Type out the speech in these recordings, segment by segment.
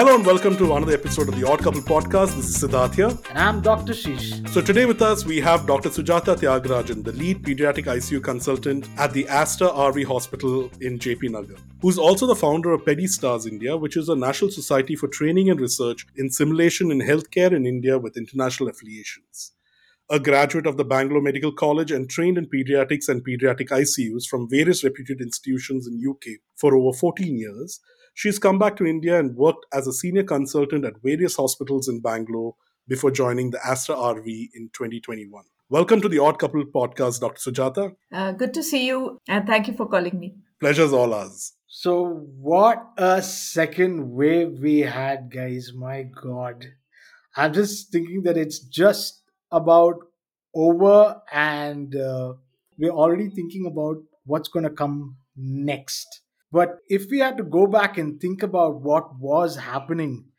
Hello and welcome to another episode of the Odd Couple podcast. This is Siddharth here. And I'm Dr. Ashish. So today with us we have Dr. Sujatha Thyagarajan, the lead pediatric ICU consultant at the Aster RV Hospital in JP Nagar, who's also the founder of PediStars India, which is a national society for training and research in simulation in healthcare in India with international affiliations. A graduate of the Bangalore Medical College and trained in pediatrics and pediatric ICUs from various reputed institutions in UK for over 14 years, She's come back to India and worked as a senior consultant at various hospitals in Bangalore before joining the Aster RV in 2021. Welcome to the Odd Couple podcast, Dr. Sujatha. Uh, good to see you, and thank you for calling me. Pleasure's all ours. So, what a second wave we had, guys. My God. I'm just thinking that it's just about over, and uh, we're already thinking about what's going to come next. But if we had to go back and think about what was happening,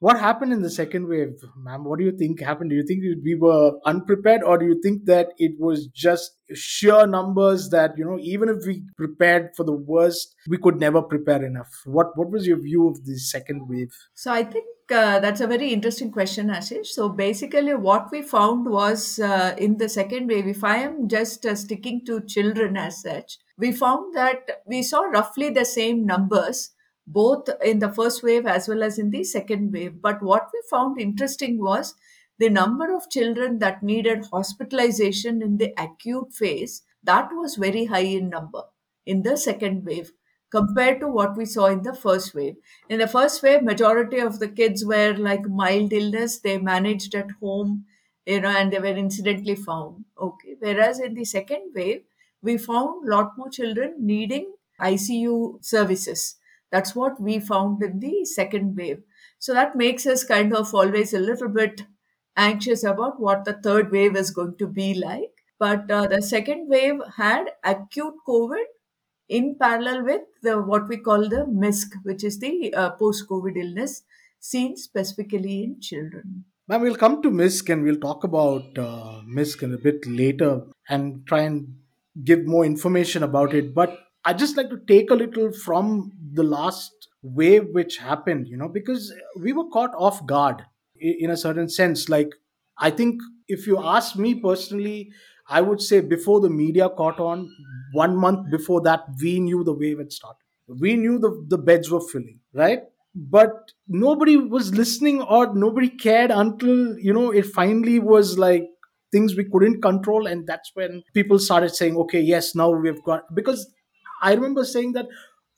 what happened in the second wave, ma'am? What do you think happened? Do you think we were unprepared, or do you think that it was just sheer numbers that you know, even if we prepared for the worst, we could never prepare enough? What What was your view of the second wave? So I think uh, that's a very interesting question, Ashish. So basically, what we found was uh, in the second wave, if I am just uh, sticking to children as such, we found that we saw roughly the same numbers both in the first wave as well as in the second wave. But what we found interesting was the number of children that needed hospitalization in the acute phase that was very high in number in the second wave compared to what we saw in the first wave in the first wave majority of the kids were like mild illness they managed at home you know and they were incidentally found okay whereas in the second wave we found lot more children needing ICU services. That's what we found in the second wave. So that makes us kind of always a little bit anxious about what the third wave is going to be like. But uh, the second wave had acute COVID in parallel with the what we call the MISC, which is the uh, post-COVID illness seen specifically in children. Ma'am, we'll come to MISC and we'll talk about uh, MISC in a bit later and try and give more information about it. But I just like to take a little from the last wave which happened, you know, because we were caught off guard in a certain sense. Like, I think if you ask me personally, I would say before the media caught on, one month before that, we knew the wave had started. We knew the, the beds were filling, right? But nobody was listening or nobody cared until, you know, it finally was like things we couldn't control and that's when people started saying okay yes now we've got because i remember saying that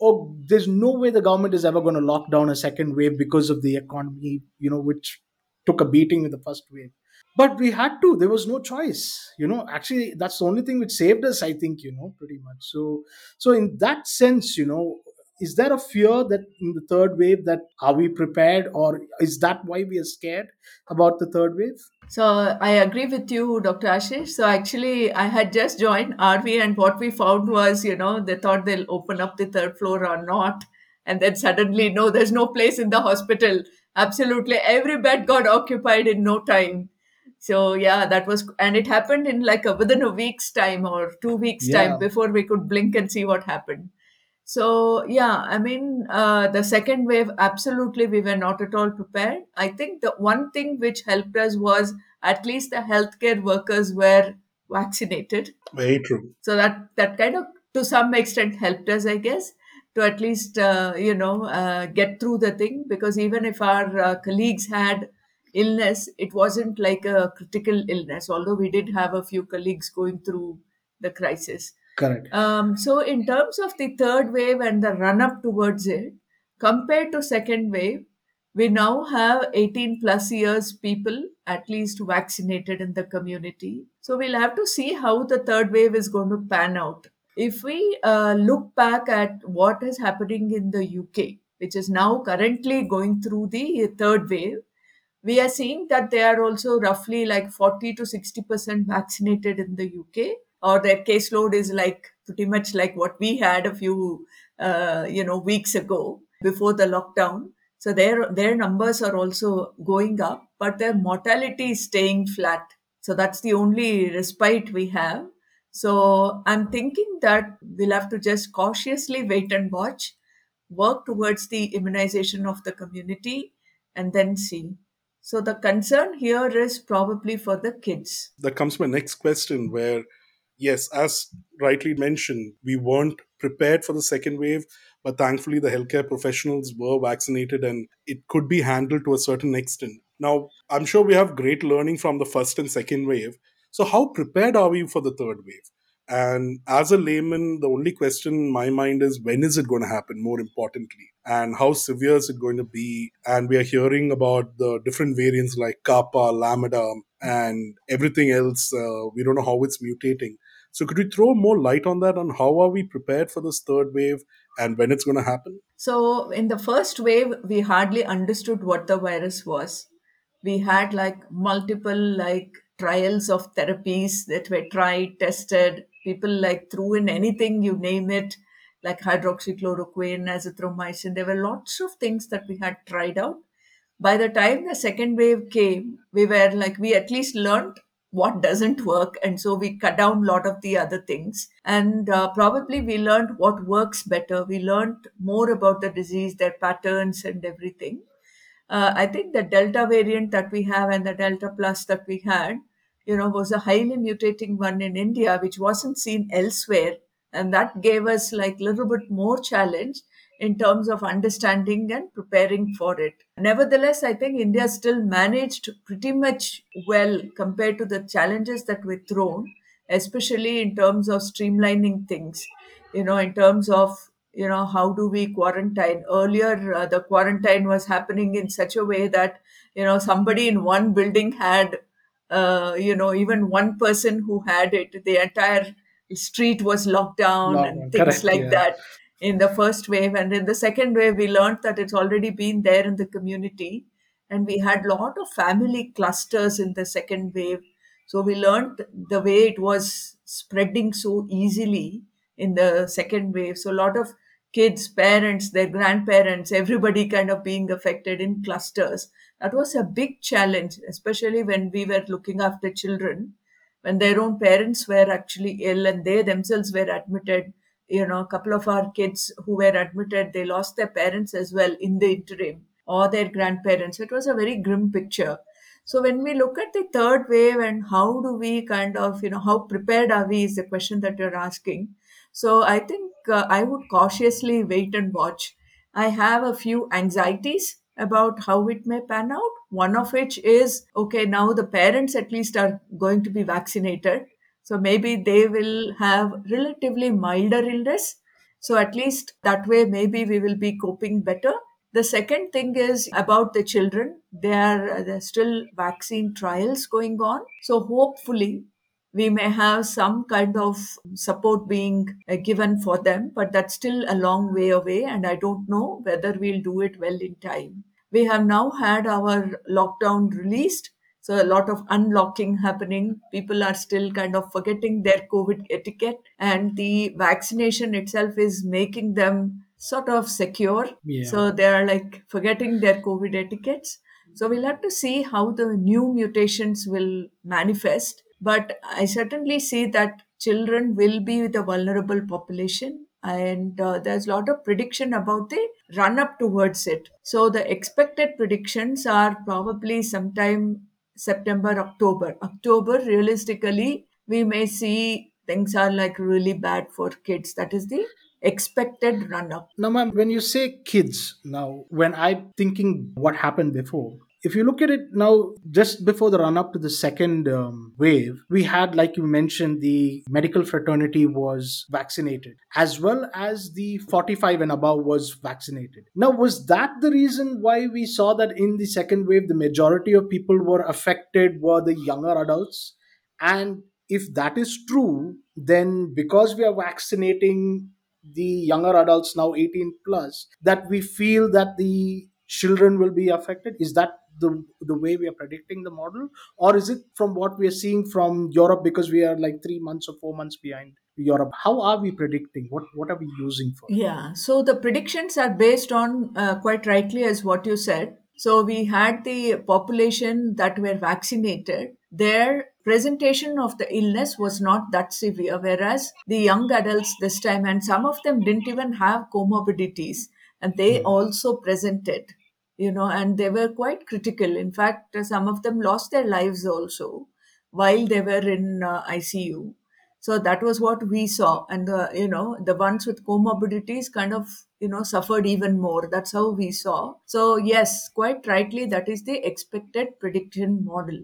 oh there's no way the government is ever going to lock down a second wave because of the economy you know which took a beating with the first wave. But we had to. There was no choice you know. Actually that's the only thing which saved us i think you know pretty much. So so in that sense you know is there a fear that in the third wave that are we prepared or is that why we are scared about the third wave? So i agree with you dr ashish. So actually i had just joined rv and what we found was you know they thought they'll open up the third floor or not. And then suddenly no there's no place in the hospital. Absolutely every bed got occupied in no time. So yeah that was and it happened in like a, within a week's time or two weeks yeah. time before we could blink and see what happened so, yeah, I mean, uh, the second wave, absolutely, we were not at all prepared. I think the one thing which helped us was at least the healthcare workers were vaccinated. Very true. So that that kind of to some extent helped us, I guess, to at least uh, you know uh, get through the thing. Because even if our uh, colleagues had illness, it wasn't like a critical illness. Although we did have a few colleagues going through the crisis. Correct. Um, so, in terms of the third wave and the run up towards it, compared to second wave, we now have 18 plus years people at least vaccinated in the community. So, we'll have to see how the third wave is going to pan out. If we uh, look back at what is happening in the UK, which is now currently going through the third wave, we are seeing that they are also roughly like 40 to 60% vaccinated in the UK or their caseload is like pretty much like what we had a few uh, you know weeks ago before the lockdown so their their numbers are also going up but their mortality is staying flat so that's the only respite we have so i'm thinking that we'll have to just cautiously wait and watch work towards the immunization of the community and then see. So the concern here is probably for the kids. That comes my next question where yes, as rightly mentioned, we weren't prepared for the second wave, but thankfully the healthcare professionals were vaccinated and it could be handled to a certain extent. Now, I'm sure we have great learning from the first and second wave. So, how prepared are we for the third wave? And as a layman, the only question in my mind is when is it going to happen, more importantly? And how severe is it going to be? And we are hearing about the different variants like Kappa, Lambda, and everything else. Uh, we don't know how it's mutating. So, could you throw more light on that? On how are we prepared for this third wave and when it's going to happen? So, in the first wave, we hardly understood what the virus was. We had like multiple like trials of therapies that were tried, tested, people like threw in anything you name it like hydroxychloroquine azithromycin there were lots of things that we had tried out by the time the second wave came we were like we at least learned what doesn't work and so we cut down a lot of the other things. And uh, probably we learned what works better. We learned more about the disease their patterns and everything. Uh, i think the delta variant that we have and the delta plus that we had you know, was a highly mutating one in India, which wasn't seen elsewhere. And that gave us like a little bit more challenge in terms of understanding and preparing for it. Nevertheless, I think India still managed pretty much well compared to the challenges that were thrown, especially in terms of streamlining things, you know, in terms of you know how do we quarantine? Earlier uh, the quarantine was happening in such a way that you know somebody in one building had uh, you know, even one person who had it, the entire street was locked down and things correct, like yeah. that in the first wave. And in the second wave, we learned that it's already been there in the community. And we had a lot of family clusters in the second wave. So we learned the way it was spreading so easily in the second wave. So a lot of kids, parents, their grandparents, everybody kind of being affected in clusters. That was a big challenge, especially when we were looking after children, when their own parents were actually ill and they themselves were admitted. You know, a couple of our kids who were admitted, they lost their parents as well in the interim or their grandparents. It was a very grim picture. So when we look at the third wave and how do we kind of, you know, how prepared are we is the question that you're asking. So I think uh, I would cautiously wait and watch. I have a few anxieties about how it may pan out. One of which is okay, now the parents at least are going to be vaccinated. So maybe they will have relatively milder illness. So at least that way, maybe we will be coping better. The second thing is about the children. There are, still vaccine trials going on. So hopefully we may have some kind of support being uh, given for them, but that's still a long way away, and I don't know whether we'll do it well in time. We have now had our lockdown released, so a lot of unlocking happening. People are still kind of forgetting their COVID etiquette, and the vaccination itself is making them sort of secure. Yeah. So they are like forgetting their COVID etiquettes. So we'll have to see how the new mutations will manifest but I certainly see that children will be the vulnerable population and uh, there's a lot of prediction about the run up towards it so the expected predictions are probably sometime september october. October realistically we may see things are like really bad for kids. That is the expected run up now ma'am when you say kids now when i'm thinking what happened before if you look at it now, just before the run up to the second um, wave, we had, like you mentioned, the medical fraternity was vaccinated, as well as the 45 and above was vaccinated. Now, was that the reason why we saw that in the second wave, the majority of people were affected were the younger adults? And if that is true, then because we are vaccinating the younger adults now 18 plus, that we feel that the children will be affected is that the the way we are predicting the model? Or is it from what we are seeing from europe because we are like 3 months or 4 months behind europe? How are we predicting? What what are we using for? Yeah. So the predictions are based on uh, quite rightly as what you said. So we had the population that were vaccinated. Their presentation of the illness was not that severe whereas the young adults this time and some of them didn't even have comorbidities and they Mm. also presented you know and they were quite critical. In fact some of them lost their lives also while they were in uh, icu so that was what we saw. And the you know the ones with comorbidities kind of you know suffered even more. That's how we saw. So yes quite rightly that is the expected prediction model.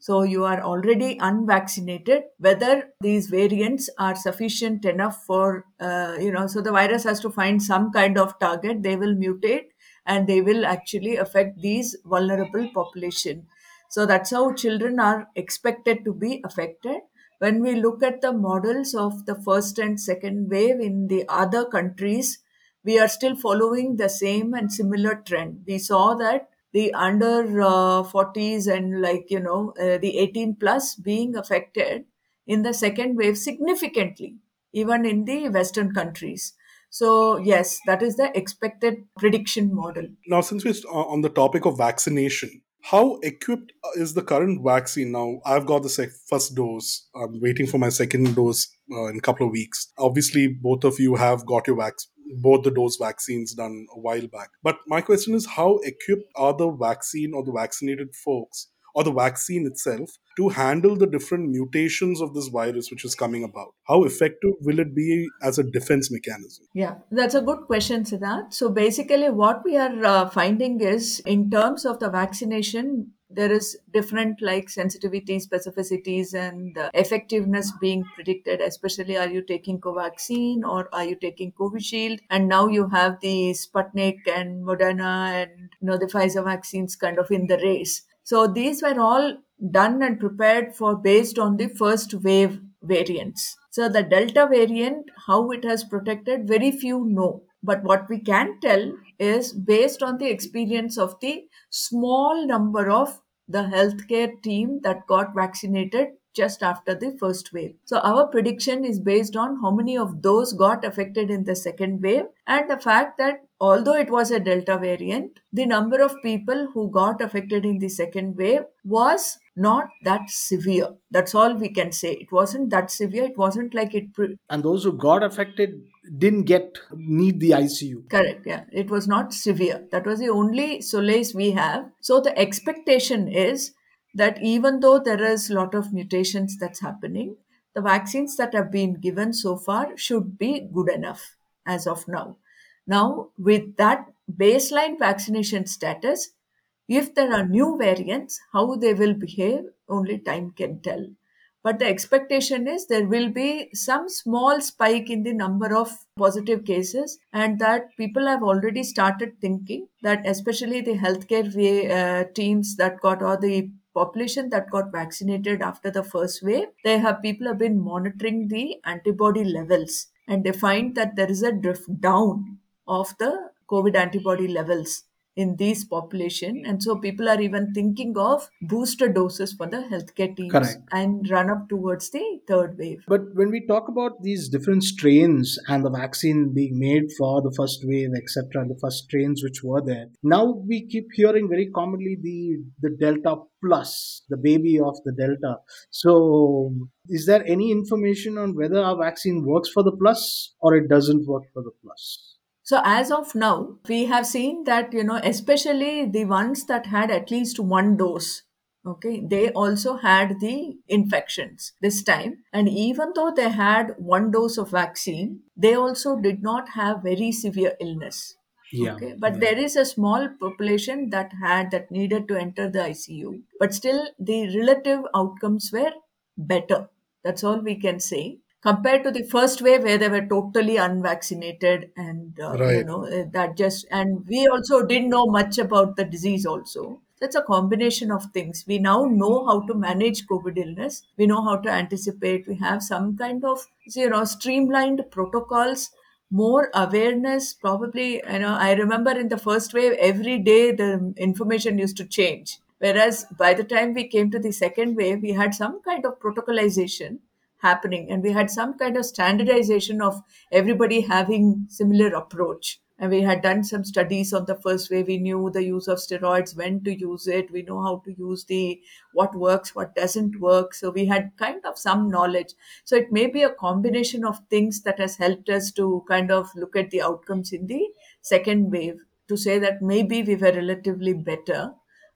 So you are already unvaccinated. Whether these variants are sufficient enough for uh, you know so the virus has to find some kind of target they will mutate and they will actually affect these vulnerable population. So that's how children are expected to be affected. When we look at the models of the first and second wave in the other countries we are still following the same and similar trend. We saw that the under uh, 40s and like you know uh, the 18 plus being affected in the second wave significantly even in the western countries so yes that is the expected prediction model Now, since we're on the topic of vaccination, how equipped is the current vaccine now? I've got the first dose. I'm waiting for my second dose uh, in a couple of weeks. Obviously, both of you have got your vac- both the dose vaccines done a while back. But my question is, how equipped are the vaccine or the vaccinated folks or the vaccine itself to handle the different mutations of this virus which is coming about? How effective will it be as a defense mechanism? Yeah, that's a good question, Siddharth. So basically, what we are uh, finding is in terms of the vaccination, there is different like sensitivity, specificities, and the effectiveness being predicted. Especially, are you taking Covaxin or are you taking Covishield? And now you have the Sputnik and Moderna and you know the Pfizer vaccines kind of in the race. So these were all done and prepared for based on the first wave variants. So the Delta variant, how it has protected, very few know. But what we can tell is based on the experience of the small number of the healthcare team that got vaccinated just after the first wave. So our prediction is based on how many of those got affected in the second wave and the fact that although it was a delta variant, the number of people who got affected in the second wave was not that severe. That's all we can say. It wasn't that severe. It wasn't like it. Pre- And those who got affected didn't get need the ICU. Correct. Yeah. It was not severe. That was the only solace we have. So the expectation is that even though there is a lot of mutations that's happening, the vaccines that have been given so far should be good enough as of now. Now, with that baseline vaccination status, if there are new variants, how they will behave, only time can tell. But the expectation is there will be some small spike in the number of positive cases, and that people have already started thinking that, especially the healthcare uh, teams that got or the population that got vaccinated after the first wave, they have people have been monitoring the antibody levels, and they find that there is a drift down of the COVID antibody levels in these population and so people are even thinking of booster doses for the healthcare teams Correct. and run up towards the third wave But when we talk about these different strains and the vaccine being made for the first wave, etc., the first strains which were there, now we keep hearing very commonly the the Delta plus, the baby of the Delta. So, is there any information on whether our vaccine works for the plus or it doesn't work for the plus? So as of now we have seen that you know especially the ones that had at least one dose okay they also had the infections this time and even though they had one dose of vaccine they also did not have very severe illness Yeah. Okay, but yeah. there is a small population that had that needed to enter the ICU, but still the relative outcomes were better. That's all we can say compared to the first wave where they were totally unvaccinated and uh, you know uh, that just and we also didn't know much about the disease also. That's a combination of things. We now know how to manage COVID illness. We know how to anticipate. We have some kind of you know streamlined protocols more awareness probably you know i remember in the first wave every day the information used to change whereas by the time we came to the second wave we had some kind of protocolization happening. And we had some kind of standardization of everybody having similar approach. And we had done some studies on the first wave we knew the use of steroids when to use it we know how to use the what works what doesn't work. So we had kind of some knowledge. So it may be a combination of things that has helped us to kind of look at the outcomes in the second wave. To say that maybe we were relatively better.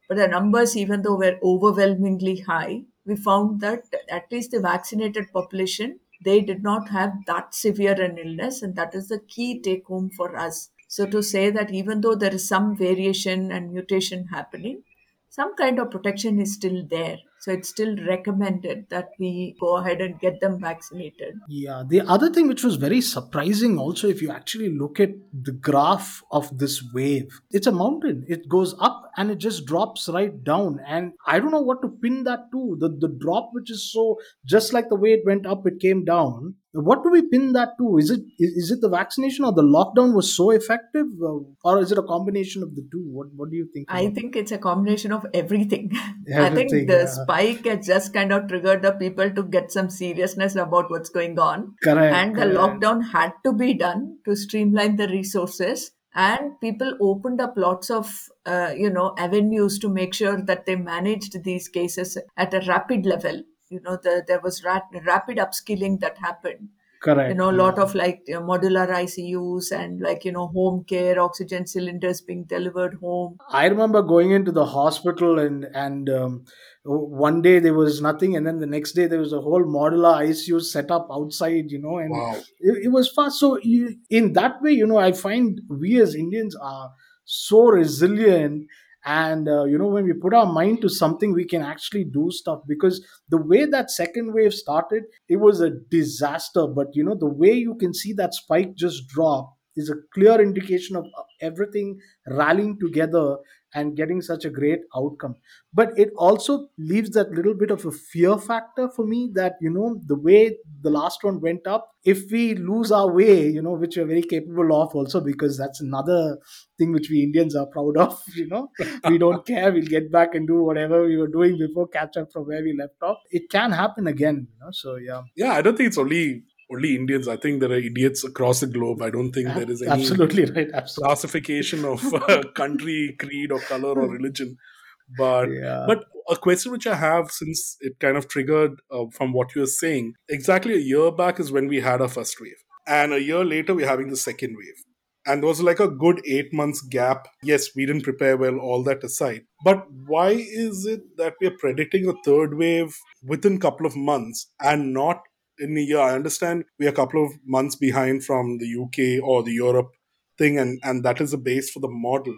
But the numbers, even though were overwhelmingly high, we found that at least the vaccinated population, they did not have that severe an illness. And that is the key take home for us. So to say that even though there is some variation and mutation happening, some kind of protection is still there. So it's still recommended that we go ahead and get them vaccinated. Yeah, the other thing which was very surprising also, if you actually look at the graph of this wave, it's a mountain. It goes up and it just drops right down. And I don't know what to pin that to. The the drop which is so just like the way it went up, it came down. What do we pin that to? Is it is, is it the vaccination or the lockdown was so effective, uh, or is it a combination of the two? What What do you think? I think it's a combination of everything. I think the yeah. spike has just kind of triggered the people to get some seriousness about what's going on. Correct. and the correct. lockdown had to be done to streamline the resources and people opened up lots of uh, you know avenues to make sure that they managed these cases at a rapid level you know the, there was ra- rapid upskilling that happened Correct. you know a lot yeah. of like you know, modular icus and like you know home care oxygen cylinders being delivered home I remember going into the hospital and and um, one day there was nothing, and then the next day there was a whole modular ICU set up outside, you know, and Wow. it, it was fast. So you, in that way, you know, I find we as Indians are so resilient. And uh, you know, when we put our mind to something, we can actually do stuff. Because the way that second wave started, it was a disaster. But you know, the way you can see that spike just drop is a clear indication of uh, everything rallying together and getting such a great outcome. But it also leaves that little bit of a fear factor for me that you know the way the last one went up if we lose our way you know which we're very capable of also because that's another thing which we indians are proud of you know. We don't care. We'll get back and do whatever we were doing before catch up from where we left off. It can happen again you know so yeah. Yeah, I don't think it's only only Indians. I think there are idiots across the globe. I don't think there is any absolutely right absolutely classification of uh, country, creed, or color or religion. But yeah but a question which I have since it kind of triggered uh, from what you were saying, exactly a year back is when we had our first wave, and a year later we're having the second wave. And there was like a good eight months gap. Yes, we didn't prepare well, all that aside. But why is it that we're predicting a third wave within a couple of months and not in a year? I understand we are a couple of months behind from the UK or the Europe thing, and, and that is the base for the model.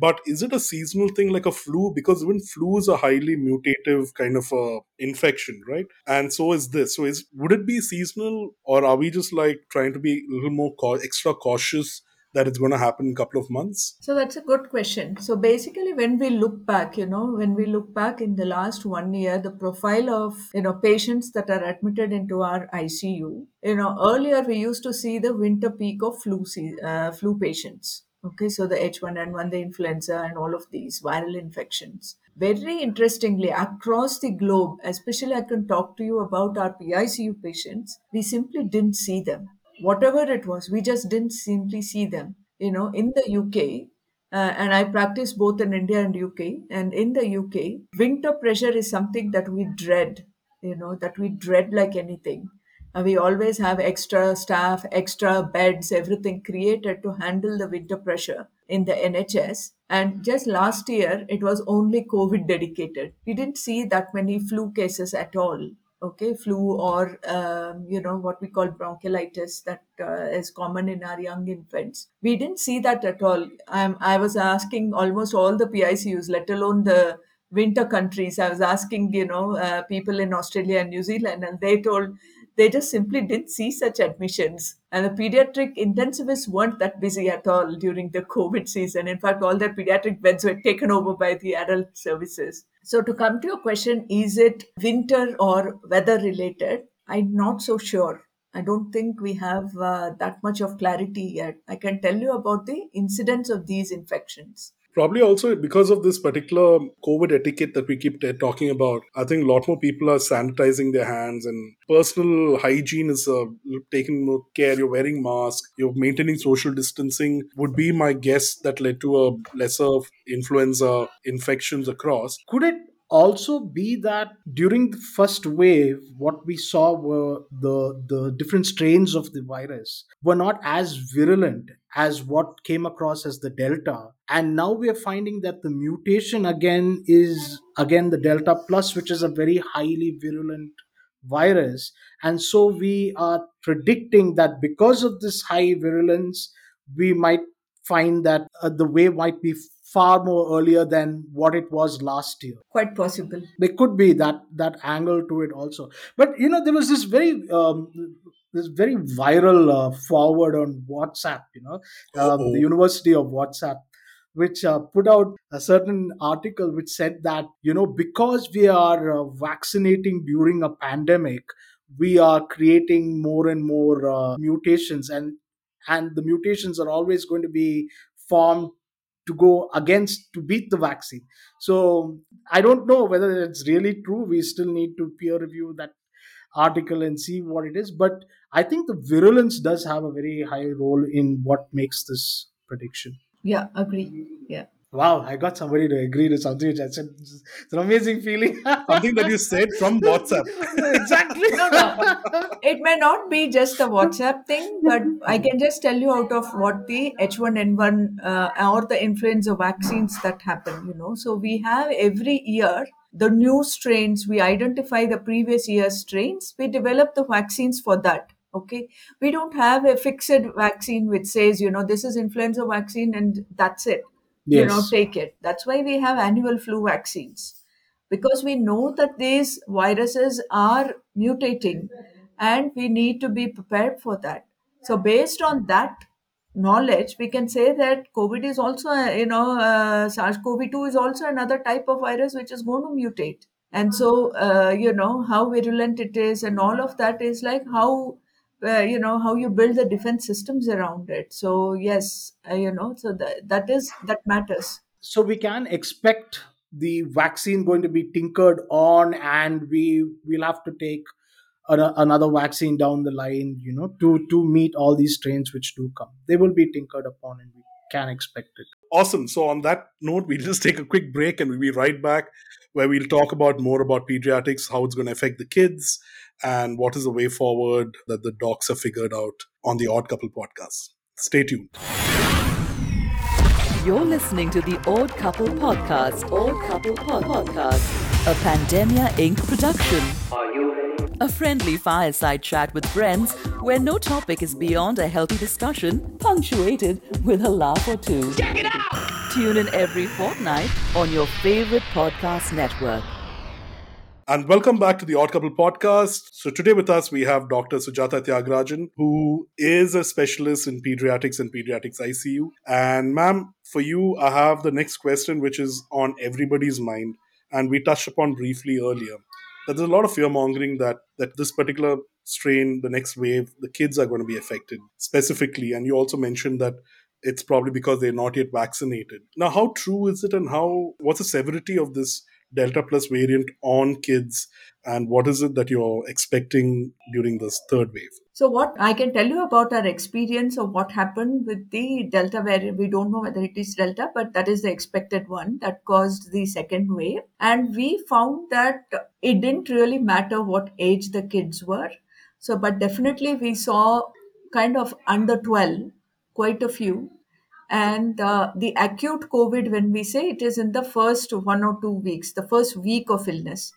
But is it a seasonal thing like a flu? Because even flu is a highly mutative kind of a infection, right? And so is this. So is would it be seasonal, or are we just like trying to be a little more extra cautious that it's going to happen in a couple of months? So that's a good question. So basically, when we look back, you know, when we look back in the last one year, the profile of, you know, patients that are admitted into our ICU, you know, earlier we used to see the winter peak of flu, uh, flu patients. Okay, so the H1N1, the influenza, and all of these viral infections. Very interestingly, across the globe, especially I can talk to you about our PICU patients, we simply didn't see them whatever it was, we just didn't simply see them. You know, in the UK, uh, and I practice both in India and UK, and in the UK, winter pressure is something that we dread, you know, that we dread like anything. We always have extra staff, extra beds, everything created to handle the winter pressure in the NHS. And just last year, it was only COVID dedicated. We didn't see that many flu cases at all okay flu or um, you know what we call bronchiolitis that uh, is common in our young infants we didn't see that at all um, i was asking almost all the picus let alone the winter countries i was asking you know uh, people in australia and new zealand and they told they just simply didn't see such admissions. And the pediatric intensivists weren't that busy at all during the COVID season. In fact, all their pediatric beds were taken over by the adult services. So, to come to your question, is it winter or weather related? I'm not so sure. I don't think we have uh, that much of clarity yet. I can tell you about the incidence of these infections. Probably also because of this particular COVID etiquette that we keep t- talking about. I think a lot more people are sanitizing their hands and personal hygiene is uh, taking more care. You're wearing masks, you're maintaining social distancing, would be my guess that led to a lesser influenza infections across. could it also be that during the first wave, what we saw were the, the different strains of the virus were not as virulent as what came across as the Delta. And now we are finding that the mutation again is again the Delta plus, which is a very highly virulent virus. And so we are predicting that because of this high virulence, we might find that uh, the wave might be far more earlier than what it was last year. Quite possible. There could be that that angle to it also. But you know there was this very um, this very viral uh, forward on whatsapp you know uh, the university of whatsapp which uh, put out a certain article which said that you know because we are uh, vaccinating during a pandemic we are creating more and more uh, mutations and and the mutations are always going to be formed to go against to beat the vaccine. So i don't know whether it's really true. We still need to peer review that article and see what it is. But i think the virulence does have a very high role in what makes this prediction. Yeah agree. Yeah Wow, I got somebody to agree to something which I said. It's an amazing feeling. something that you said from WhatsApp. exactly. No, no. It may not be just the WhatsApp thing, but I can just tell you out of what the H1N1 uh, or the influenza vaccines that happen, you know. So we have every year the new strains, we identify the previous year's strains, we develop the vaccines for that okay we don't have a fixed vaccine which says you know this is influenza vaccine and that's it yes. you know take it. That's why we have annual flu vaccines. Because we know that these viruses are mutating and we need to be prepared for that. So based on that knowledge we can say that covid is also you know uh, sars-cov-2 is also another type of virus which is going to mutate. And so uh, you know how virulent it is and all of that is like how uh, you know how you build the defense systems around it. So yes uh, you know so that, that is that matters. So we can expect the vaccine going to be tinkered on and we will have to take another vaccine down the line you know to to meet all these strains which do come. They will be tinkered upon and we can expect it. Awesome. So on that note we'll just take a quick break and we'll be right back where we'll talk about more about pediatrics how it's going to affect the kids and what is the way forward that the docs have figured out on the Odd Couple podcast. Stay tuned. You're listening to the Odd Couple podcast. Odd Couple Pod- podcast, a Pandemia Inc. production. Are you ready? A friendly fireside chat with friends where no topic is beyond a healthy discussion, punctuated with a laugh or two. Check it out! Tune in every fortnight on your favorite podcast network. And welcome back to the Odd Couple podcast. So today with us we have Dr. Sujatha Thyagarajan, who is a specialist in pediatrics and pediatrics ICU. And ma'am, for you, I have the next question, which is on everybody's mind, and we touched upon briefly earlier. That there's a lot of fear mongering that that this particular strain, the next wave, the kids are going to be affected specifically. And you also mentioned that it's probably because they're not yet vaccinated. Now, how true is it, and how what's the severity of this Delta Plus variant on kids? And what is it that you're expecting during this third wave? So, what I can tell you about our experience of what happened with the Delta variant, we don't know whether it is Delta, but that is the expected one that caused the second wave. And we found that it didn't really matter what age the kids were. So, but definitely we saw kind of under 12, quite a few and uh, the acute COVID, when we say it is in the first one or two weeks, the first week of illness.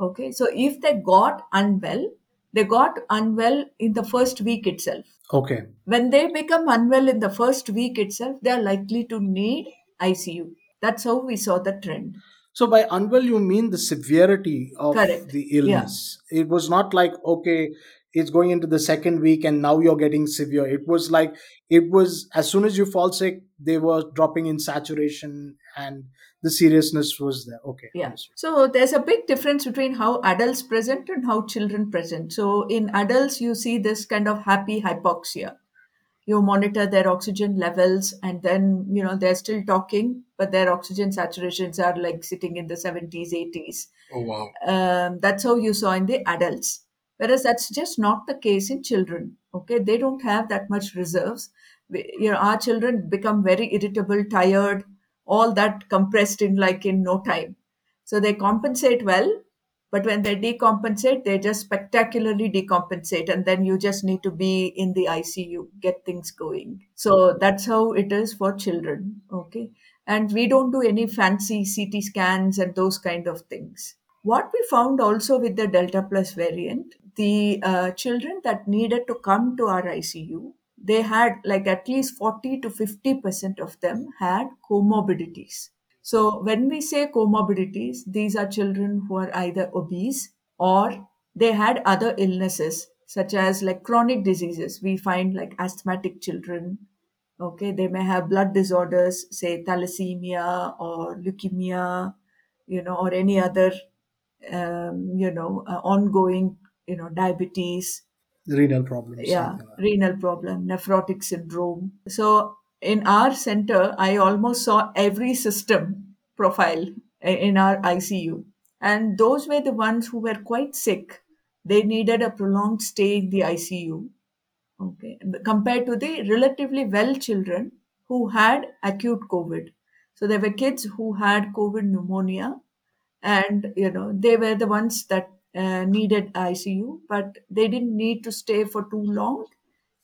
Okay, so if they got unwell, they got unwell in the first week itself. Okay. When they become unwell in the first week itself, they are likely to need ICU. That's how we saw the trend. So by unwell, you mean the severity of Correct. the illness. Yeah. It was not like okay, it's going into the second week and now you're getting severe. It was like it was as soon as you fall sick they were dropping in saturation and the seriousness was there. Okay yeah. so there's a big difference between how adults present and how children present. So in adults you see this kind of happy hypoxia. You monitor their oxygen levels and then you know they're still talking but their oxygen saturations are like sitting in the 70s 80s oh wow. Um, that's how you saw in the adults whereas that's just not the case in children okay they don't have that much reserves we, you know our children become very irritable tired all that compressed in like in no time So they compensate well, but when they decompensate, they just spectacularly decompensate, and then you just need to be in the ICU, get things going. So that's how it is for children. Okay. And we don't do any fancy CT scans and those kind of things. What we found also with the Delta Plus variant, the uh, children that needed to come to our ICU, they had like at least 40 to 50% of them had comorbidities. So when we say comorbidities, these are children who are either obese or they had other illnesses such as like chronic diseases. We find like asthmatic children. Okay, they may have blood disorders, say thalassemia or leukemia, you know, or any other, um, you know, uh, ongoing, you know, diabetes. Renal problems. Yeah, like renal problem, nephrotic syndrome. So in our center, I almost saw every system profile in our ICU. And those were the ones who were quite sick. They needed a prolonged stay in the ICU. Okay. Compared to the relatively well children who had acute COVID. So there were kids who had COVID pneumonia and, you know, they were the ones that uh, needed ICU, but they didn't need to stay for too long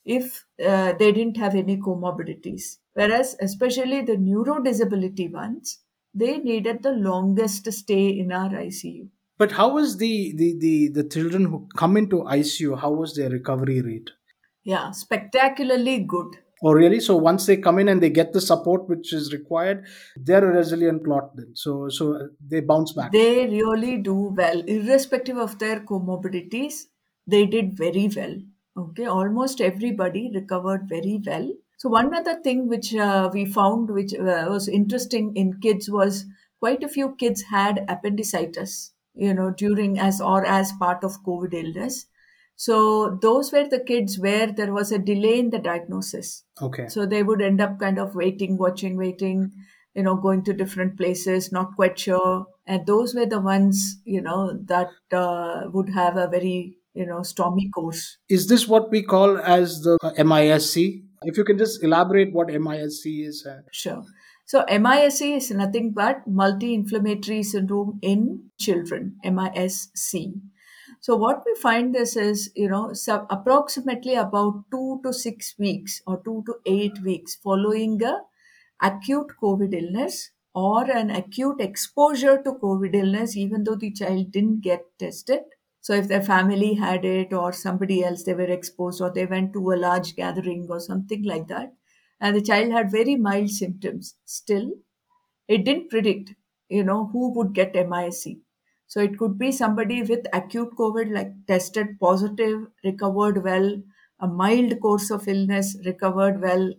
if uh, they didn't have any comorbidities. Whereas, especially the neurodisability ones, they needed the longest stay in our ICU. But how was the, the, the, the children who come into ICU, how was their recovery rate? Yeah, spectacularly good. Oh, really? So once they come in and they get the support which is required, they're a resilient lot then. So, so they bounce back. They really do well, irrespective of their comorbidities. They did very well. Okay, almost everybody recovered very well. So one other thing which uh, we found, which uh, was interesting in kids, was quite a few kids had appendicitis, you know, during as or as part of COVID illness. So those were the kids where there was a delay in the diagnosis. Okay. So they would end up kind of waiting, watching, waiting, you know, going to different places, not quite sure. And those were the ones, you know, that uh, would have a very you know stormy course is this what we call as the uh, misc if you can just elaborate what misc is uh, sure so misc is nothing but multi-inflammatory syndrome in children misc so what we find this is you know approximately about 2 to 6 weeks or 2 to 8 weeks following a acute covid illness or an acute exposure to covid illness even though the child didn't get tested so if their family had it or somebody else they were exposed or they went to a large gathering or something like that, and the child had very mild symptoms, still it didn't predict, you know, who would get MISC. So it could be somebody with acute COVID, like tested positive, recovered well, a mild course of illness, recovered well,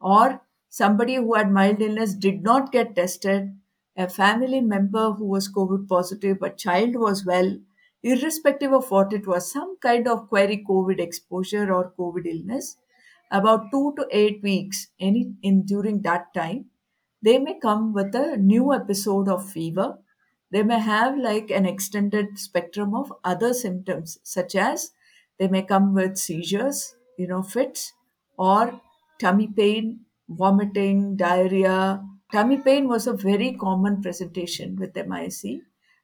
or somebody who had mild illness did not get tested, a family member who was COVID positive, but child was well, irrespective of what it was, some kind of query COVID exposure or COVID illness, about two to eight weeks any in during that time, they may come with a new episode of fever. They may have like an extended spectrum of other symptoms, such as they may come with seizures, you know, fits, or tummy pain, vomiting, diarrhea. Tummy pain was a very common presentation with MISC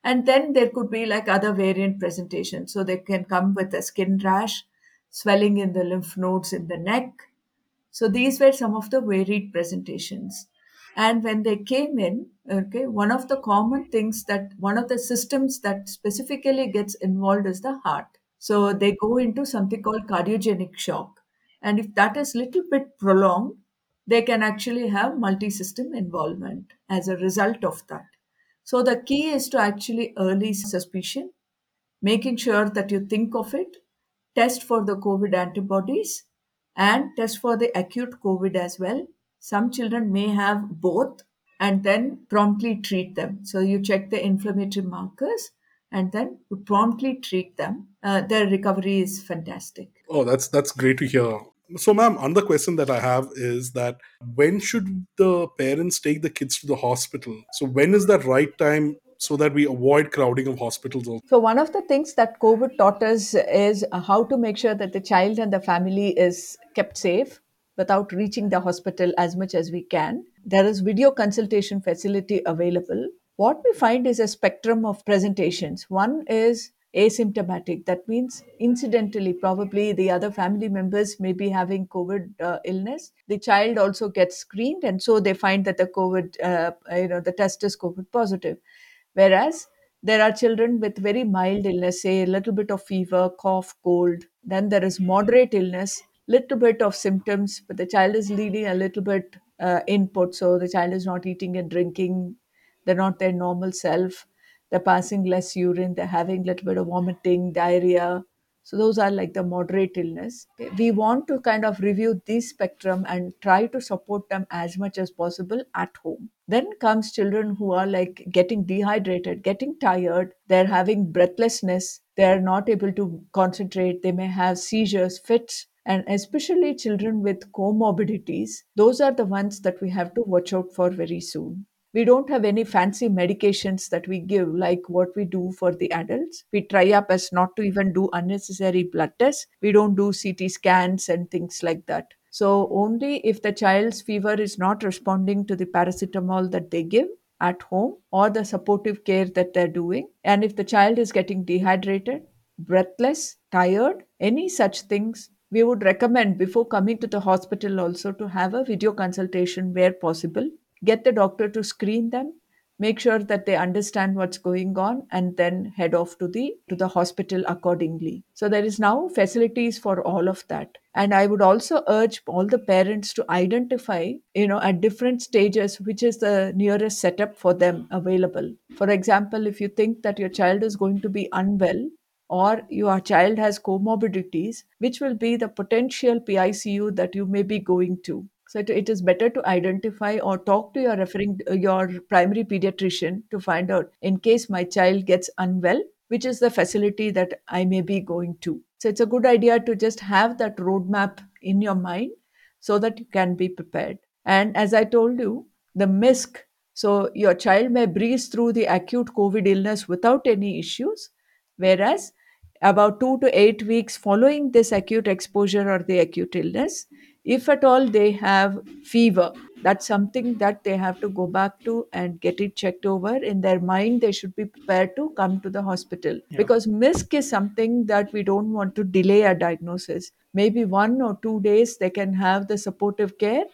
and then there could be like other variant presentations. So they can come with a skin rash, swelling in the lymph nodes in the neck. So these were some of the varied presentations. And when they came in, okay, one of the common things that one of the systems that specifically gets involved is the heart. So they go into something called cardiogenic shock. And if that is little bit prolonged, they can actually have multi-system involvement as a result of that. So the key is to actually early suspicion, making sure that you think of it, test for the COVID antibodies, and test for the acute COVID as well. Some children may have both and then promptly treat them. So you check the inflammatory markers and then you promptly treat them. Uh, their recovery is fantastic. Oh, that's that's great to hear. So, ma'am, another question that I have is that when should the parents take the kids to the hospital? So, when is that right time so that we avoid crowding of hospitals? Also? So, one of the things that COVID taught us is how to make sure that the child and the family is kept safe without reaching the hospital as much as we can. There is video consultation facility available what we find is a spectrum of presentations. One is asymptomatic. That means, incidentally, probably the other family members may be having COVID uh, illness. The child also gets screened, and so they find that the COVID, uh, you know, the test is COVID positive. Whereas there are children with very mild illness, say a little bit of fever, cough, cold. Then there is moderate illness, little bit of symptoms, but the child is leading a little bit uh, input. So the child is not eating and drinking. They're not their normal self. They're passing less urine. They're having a little bit of vomiting, diarrhea. So those are like the moderate illness. We want to kind of review this spectrum and try to support them as much as possible at home. Then comes children who are like getting dehydrated, getting tired, they're having breathlessness, they're not able to concentrate, they may have seizures, fits, and especially children with comorbidities. Those are the ones that we have to watch out for very soon. We don't have any fancy medications that we give like what we do for the adults. We try up as not to even do unnecessary blood tests. We don't do CT scans and things like that. So, only if the child's fever is not responding to the paracetamol that they give at home or the supportive care that they're doing, and if the child is getting dehydrated, breathless, tired, any such things, we would recommend before coming to the hospital also to have a video consultation where possible. Get the doctor to screen them make sure that they understand what's going on and then head off to the to the hospital accordingly. So there is now facilities for all of that. And i would also urge all the parents to identify you know at different stages which is the nearest setup for them available. For example if you think that your child is going to be unwell or your child has comorbidities which will be the potential picu that you may be going to so it, is better to identify or talk to your referring your primary pediatrician to find out in case my child gets unwell, which is the facility that I may be going to. So it's a good idea to just have that roadmap in your mind so that you can be prepared. And as I told you, the MISC, so your child may breeze through the acute COVID illness without any issues, whereas about two to eight weeks following this acute exposure or the acute illness, if at all they have fever that's something that they have to go back to and get it checked over. In their mind they should be prepared to come to the hospital. Yeah. because misc is something that we don't want to delay a diagnosis. Maybe one or two days they can have the supportive care.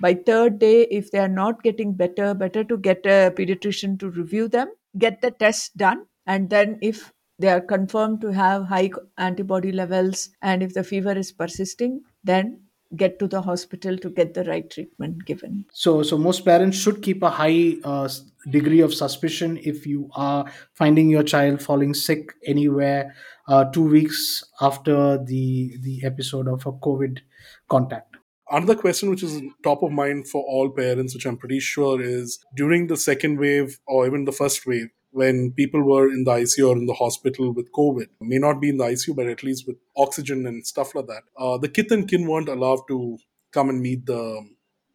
By third day if they are not getting better better to get a pediatrician to review them get the test done and then if they are confirmed to have high antibody levels and if the fever is persisting then get to the hospital to get the right treatment given. So, so most parents should keep a high uh, degree of suspicion if you are finding your child falling sick anywhere uh, two weeks after the the episode of a COVID contact. Another question which is top of mind for all parents, which I'm pretty sure is during the second wave or even the first wave, when people were in the ICU or in the hospital with COVID. May not be in the ICU, but at least with oxygen and stuff like that. Uh, the kith and kin weren't allowed to come and meet the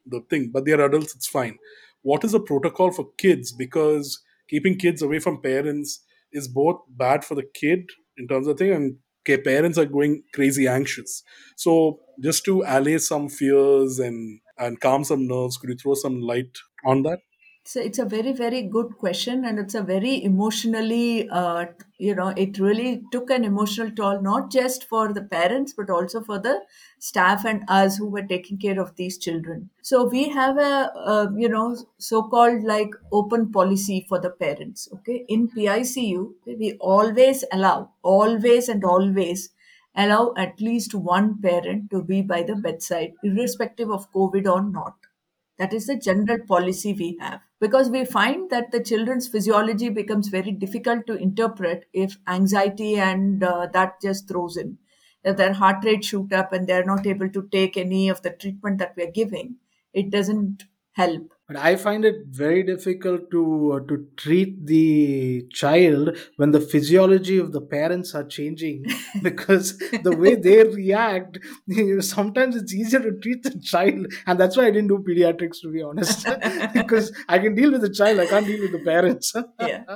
the thing, but they're adults. It's fine. What is the protocol for kids? Because keeping kids away from parents is both bad for the kid in terms of thing, and okay, parents are going crazy anxious. So just to allay some fears and and calm some nerves, could you throw some light on that? So it's a very, very good question, and it's a very emotionally, uh, you know, it really took an emotional toll, not just for the parents, but also for the staff and us who were taking care of these children. So we have a, you know, so-called like open policy for the parents. Okay, in PICU, we always allow, always and always allow at least one parent to be by the bedside, irrespective of COVID or not that is the general policy we have. Because we find that the children's physiology becomes very difficult to interpret if anxiety and uh, that just throws in. If their heart rate shoot up and they're not able to take any of the treatment that we're giving, it doesn't help but i find it very difficult to uh, to treat the child when the physiology of the parents are changing because the way they react sometimes it's easier to treat the child. And that's why i didn't do pediatrics to be honest because i can deal with the child i can't deal with the parents. Yeah.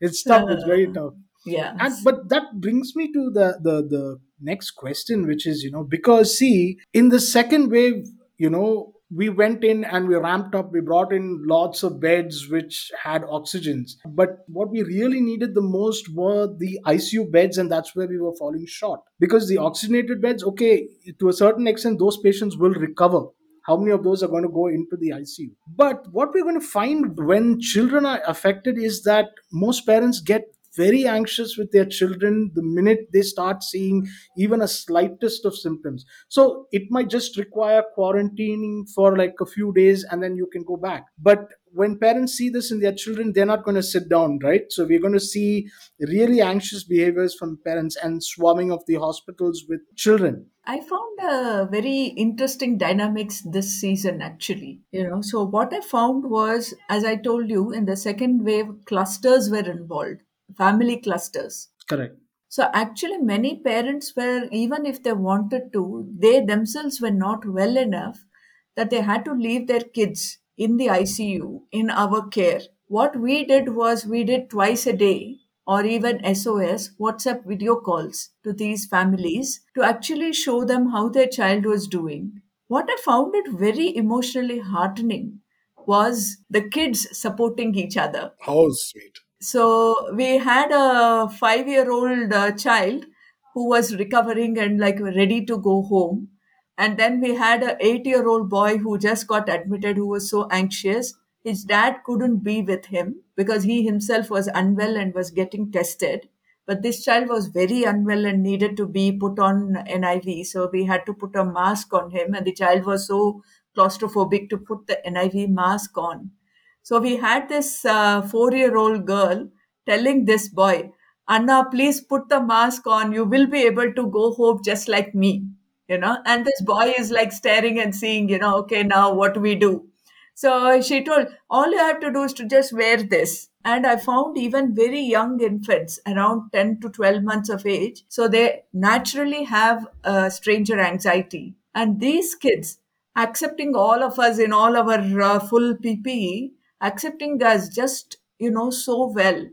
It's tough it's very uh, tough. yeah. And but that brings me to the the the next question which is you know because see in the second wave you know we went in and we ramped up. We brought in lots of beds which had oxygens. But what we really needed the most were the icu beds and that's where we were falling short. Because the oxygenated beds okay to a certain extent those patients will recover. How many of those are going to go into the ICU? But what we're going to find when children are affected is that most parents get very anxious with their children the minute they start seeing even a slightest of symptoms. So it might just require quarantining for like a few days and then you can go back. But when parents see this in their children they're not going to sit down right? So we're going to see really anxious behaviors from parents and swarming of the hospitals with children. I found a very interesting dynamics this season actually. You know, so what I found was, as I told you, in the second wave, clusters were involved family clusters. Correct. So actually, many parents were, even if they wanted to, they themselves were not well enough that they had to leave their kids in the ICU in our care. What we did was we did twice a day or even SOS, WhatsApp video calls to these families to actually show them how their child was doing. What I found it very emotionally heartening was the kids supporting each other. How sweet. So we had a five year old uh, child who was recovering and like ready to go home. And then we had a eight year old boy who just got admitted who was so anxious. His dad couldn't be with him because he himself was unwell and was getting tested. But this child was very unwell and needed to be put on NIV. So we had to put a mask on him. And the child was so claustrophobic to put the NIV mask on. So we had this uh, four year old girl telling this boy, Anna, please put the mask on. You will be able to go home just like me. You know, and this boy is like staring and seeing, you know, okay, now what do we do? So she told, all you have to do is to just wear this. And I found even very young infants, around 10 to 12 months of age, so they naturally have a stranger anxiety. And these kids, accepting all of us in all our uh, full PPE, accepting us just you know so well.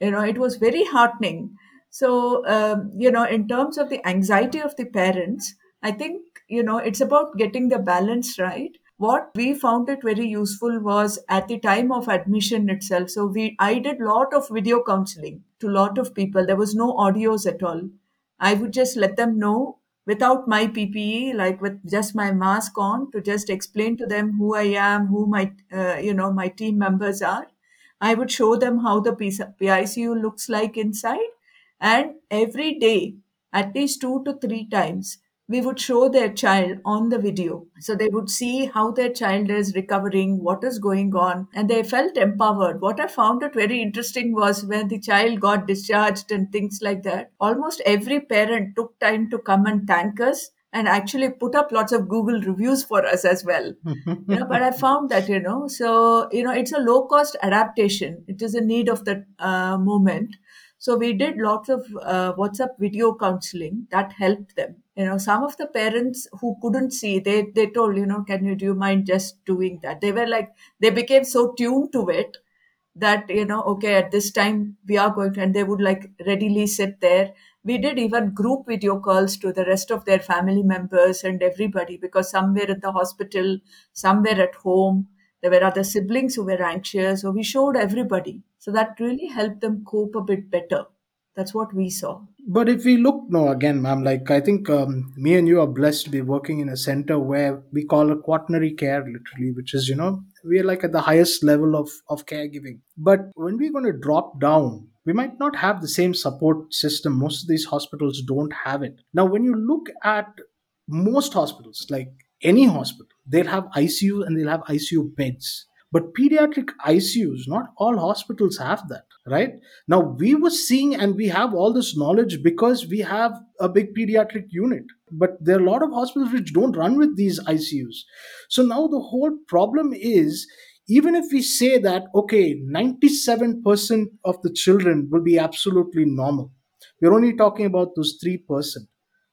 You know it was very heartening. So um, you know in terms of the anxiety of the parents i think you know it's about getting the balance right. What we found it very useful was at the time of admission itself. So we i did lot of video counseling to lot of people. There was no audios at all. I would just let them know without my PPE, like with just my mask on, to just explain to them who I am, who my uh, you know my team members are. I would show them how the PICU looks like inside, and every day, at least two to three times, we would show their child on the video. So they would see how their child is recovering, what is going on, and they felt empowered. What I found it very interesting was when the child got discharged and things like that, almost every parent took time to come and thank us and actually put up lots of Google reviews for us as well. you know, but I found that, you know, so, you know, it's a low cost adaptation. It is a need of the uh, moment. So we did lots of uh, WhatsApp video counseling that helped them. You know, some of the parents who couldn't see, they they told, you know, can you do you mind just doing that? They were like, they became so tuned to it that you know, okay, at this time we are going to, and they would like readily sit there. We did even group video calls to the rest of their family members and everybody because some were in the hospital, some were at home there were other siblings who were anxious, so we showed everybody. So that really helped them cope a bit better. That's what we saw. But if we look, now again, ma'am, like I think um, me and you are blessed to be working in a center where we call it quaternary care, literally, which is, you know, we are like at the highest level of, of caregiving. But when we're going to drop down, we might not have the same support system. Most of these hospitals don't have it. Now, when you look at most hospitals, like any hospital, they'll have ICU and they'll have ICU beds. But pediatric ICUs, not all hospitals have that, right? Now, we were seeing and we have all this knowledge because we have a big pediatric unit. But there are a lot of hospitals which don't run with these ICUs. So now the whole problem is even if we say that, okay, 97% of the children will be absolutely normal, we're only talking about those 3%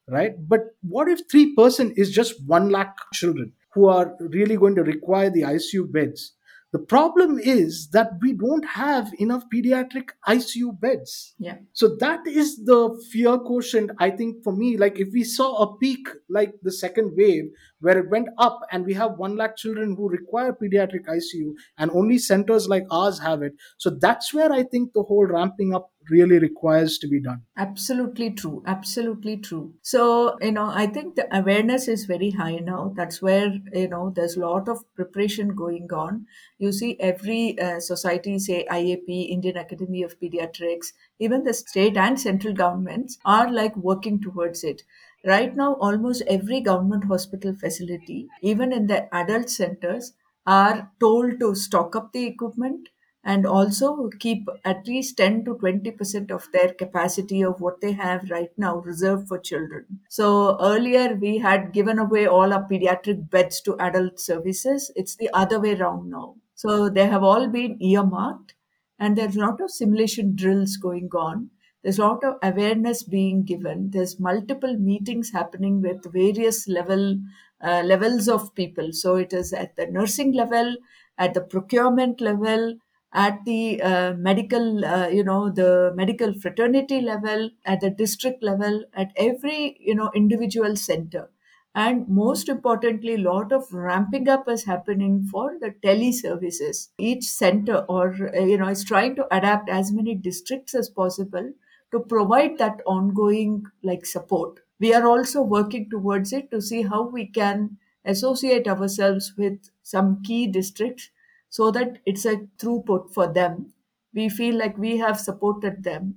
right? But what if 3% is just 1 lakh children who are really going to require the ICU beds? the problem is that we don't have enough pediatric icu beds. Yeah. So that is the fear quotient i think for me. Like if we saw a peak like the second wave where it went up and we have 1 lakh children who require pediatric icu and only centers like ours have it. So that's where i think the whole ramping up really requires to be done. Absolutely true. Absolutely true. So you know i think the awareness is very high now. That's where you know there's a lot of preparation going on. You see every uh, society say iap indian academy of pediatrics even the state and central governments are like working towards it. Right now almost every government hospital facility even in the adult centers are told to stock up the equipment and also keep at least 10 to 20% of their capacity of what they have right now reserved for children. So earlier we had given away all our pediatric beds to adult services. It's the other way around now. So they have all been earmarked and there's a lot of simulation drills going on. There's a lot of awareness being given. There's multiple meetings happening with various level uh, levels of people. So it is at the nursing level, at the procurement level, at the uh, medical, uh, you know, the medical fraternity level, at the district level, at every, you know, individual center. And most importantly, a lot of ramping up is happening for the tele services. Each center or, uh, you know, is trying to adapt as many districts as possible to provide that ongoing like support. We are also working towards it to see how we can associate ourselves with some key districts so that it's a throughput for them. We feel like we have supported them.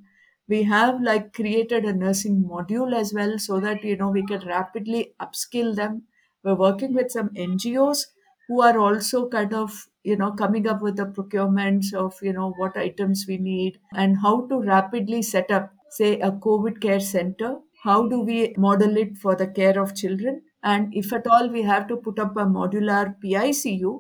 We have like created a nursing module as well so that you know we can rapidly upskill them. We're working with some NGOs who are also kind of you know coming up with the procurements of you know what items we need and how to rapidly set up say a covid care center how do we model it for the care of children and if at all we have to put up a modular picu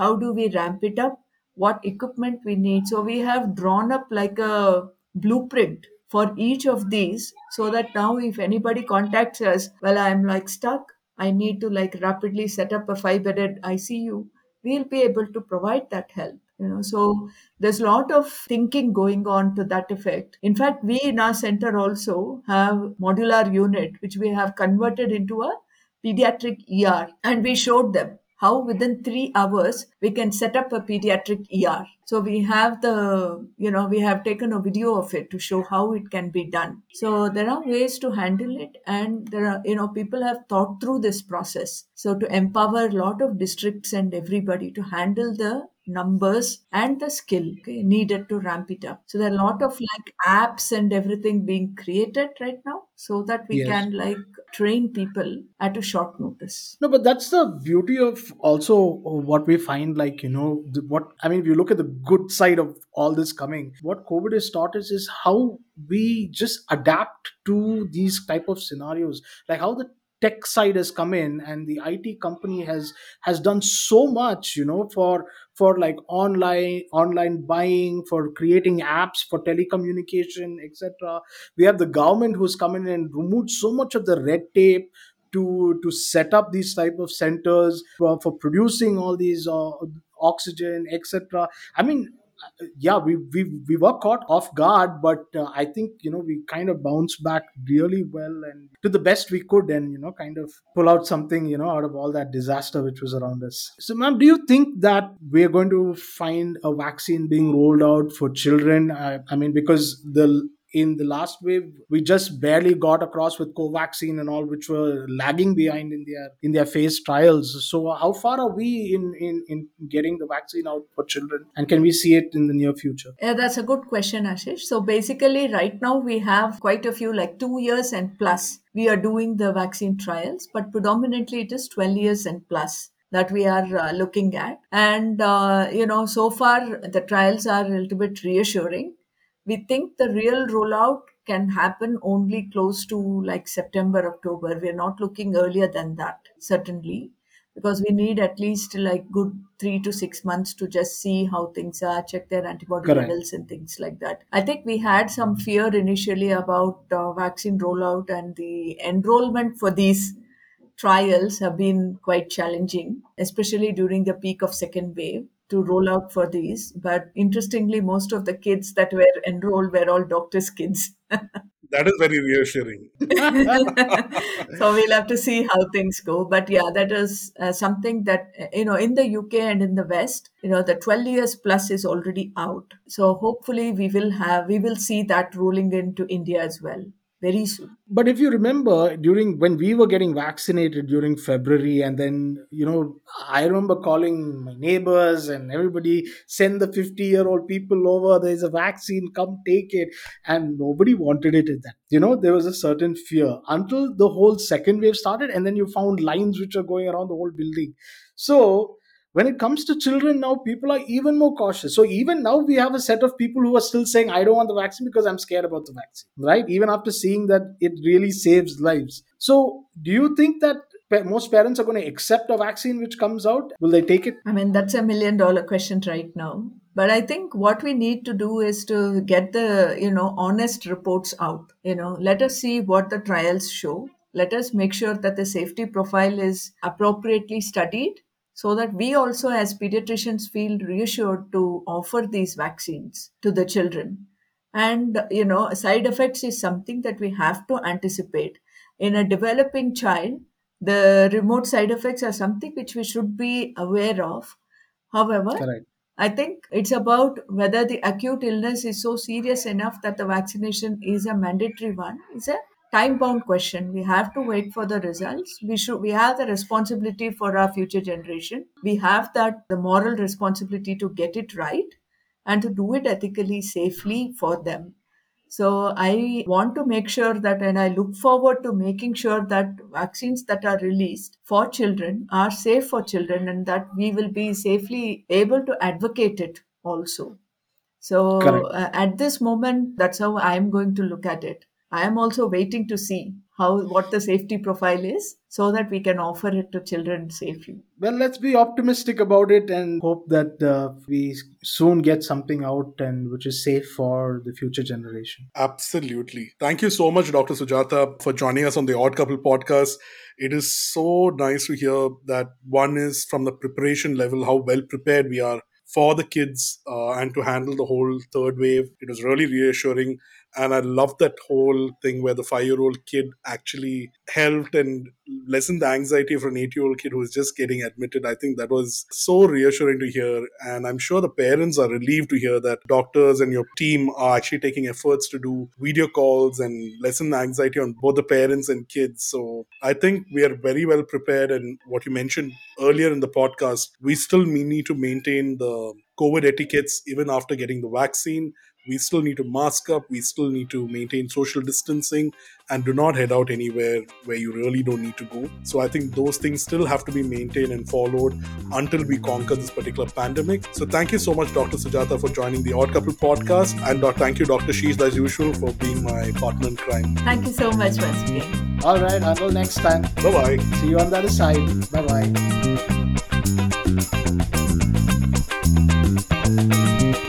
how do we ramp it up? What equipment we need? So we have drawn up like a blueprint for each of these so that now if anybody contacts us well i'm like stuck. I need to like rapidly set up a five bedded icu we'll be able to provide that help you know. So there's a lot of thinking going on to that effect. In fact we in our center also have modular unit which we have converted into a pediatric er and we showed them how within three hours we can set up a pediatric ER. So we have the, you know, we have taken a video of it to show how it can be done. So there are ways to handle it, and there are, you know, people have thought through this process. So to empower a lot of districts and everybody to handle the numbers and the skill okay, needed to ramp it up. So there are a lot of like apps and everything being created right now so that we Yes. can like train people at a short notice. No, but that's the beauty of also what we find. Like you know, what I mean, if you look at the good side of all this coming, what COVID has taught us is how we just adapt to these type of scenarios. Like how the tech side has come in and the IT company has has done so much, you know, for for like online online buying, for creating apps for telecommunication, etc. We have the government who's come in and removed so much of the red tape to to set up these type of centers for, for producing all these uh, oxygen etc i mean yeah we, we we were caught off guard but uh, i think you know we kind of bounced back really well and to the best we could and you know kind of pull out something you know out of all that disaster which was around us. So ma'am do you think that we're going to find a vaccine being rolled out for children? I, I mean because the in the last wave we just barely got across with covaxin and all which were lagging behind in their in their phase trials so how far are we in in, in getting the vaccine out for children and can we see it in the near future Yeah, that's a good question, Ashish. So basically, right now we have quite a few, like two years and plus, we are doing the vaccine trials, but predominantly it is 12 years and plus that we are uh, looking at. And, uh, you know, so far the trials are a little bit reassuring. We think the real rollout can happen only close to like September, October. We're not looking earlier than that, certainly because we need at least like good three to six months to just see how things are, check their antibody Correct. levels and things like that. I think we had some fear initially about uh, vaccine rollout and the enrollment for these trials have been quite challenging, especially during the peak of second wave. To roll out for these. But interestingly, most of the kids that were enrolled were all doctors' kids. that is very reassuring. so we'll have to see how things go. But yeah, that is uh, something that, you know, in the UK and in the West, you know, the 12 years plus is already out. So hopefully we will have, we will see that rolling into India as well very soon. But if you remember, during when we were getting vaccinated during February, and then you know, I remember calling my neighbors and everybody send the fifty-year-old people over. There's a vaccine, come take it, and nobody wanted it. At that, you know, there was a certain fear until the whole second wave started, and then you found lines which are going around the whole building. So when it comes to children now people are even more cautious. So even now we have a set of people who are still saying i don't want the vaccine because i'm scared about the vaccine right? Even after seeing that it really saves lives. So do you think that most parents are going to accept a vaccine which comes out? Will they take it? I mean that's a million dollar question right now. But i think what we need to do is to get the you know honest reports out you know. Let us see what the trials show. Let us make sure that the safety profile is appropriately studied so that we also as pediatricians feel reassured to offer these vaccines to the children. And you know side effects is something that we have to anticipate. In a developing child the remote side effects are something which we should be aware of. However Correct. i think it's about whether the acute illness is so serious enough that the vaccination is a mandatory one is a time bound question. We have to wait for the results. We should we have the responsibility for our future generation. We have that the moral responsibility to get it right and to do it ethically safely for them. So i want to make sure that and i look forward to making sure that vaccines that are released for children are safe for children and that we will be safely able to advocate it also. So uh, at this moment that's how i'm going to look at it I am also waiting to see how what the safety profile is so that we can offer it to children safely. Well, let's be optimistic about it and hope that uh, we soon get something out and which is safe for the future generation. Absolutely. Thank you so much, Dr. Sujatha, for joining us on the Odd Couple podcast. It is so nice to hear that one is from the preparation level, how well prepared we are for the kids uh, and to handle the whole third wave. It was really reassuring and I love that whole thing where the five year old kid actually helped and lessened the anxiety for an eight year old kid who was just getting admitted. I think that was so reassuring to hear. And I'm sure the parents are relieved to hear that doctors and your team are actually taking efforts to do video calls and lessen the anxiety on both the parents and kids. So I think we are very well prepared. And what you mentioned earlier in the podcast, we still need to maintain the COVID etiquettes even after getting the vaccine we still need to mask up, we still need to maintain social distancing, and do not head out anywhere where you really don't need to go. So I think those things still have to be maintained and followed until we conquer this particular pandemic. So thank you so much, Dr. Sujatha, for joining the Odd Couple podcast, and uh, thank you, Dr. Ashish, as usual, for being my partner in crime. Thank you so much once again. All right, until next time. Bye bye. See you on the other side. Bye bye.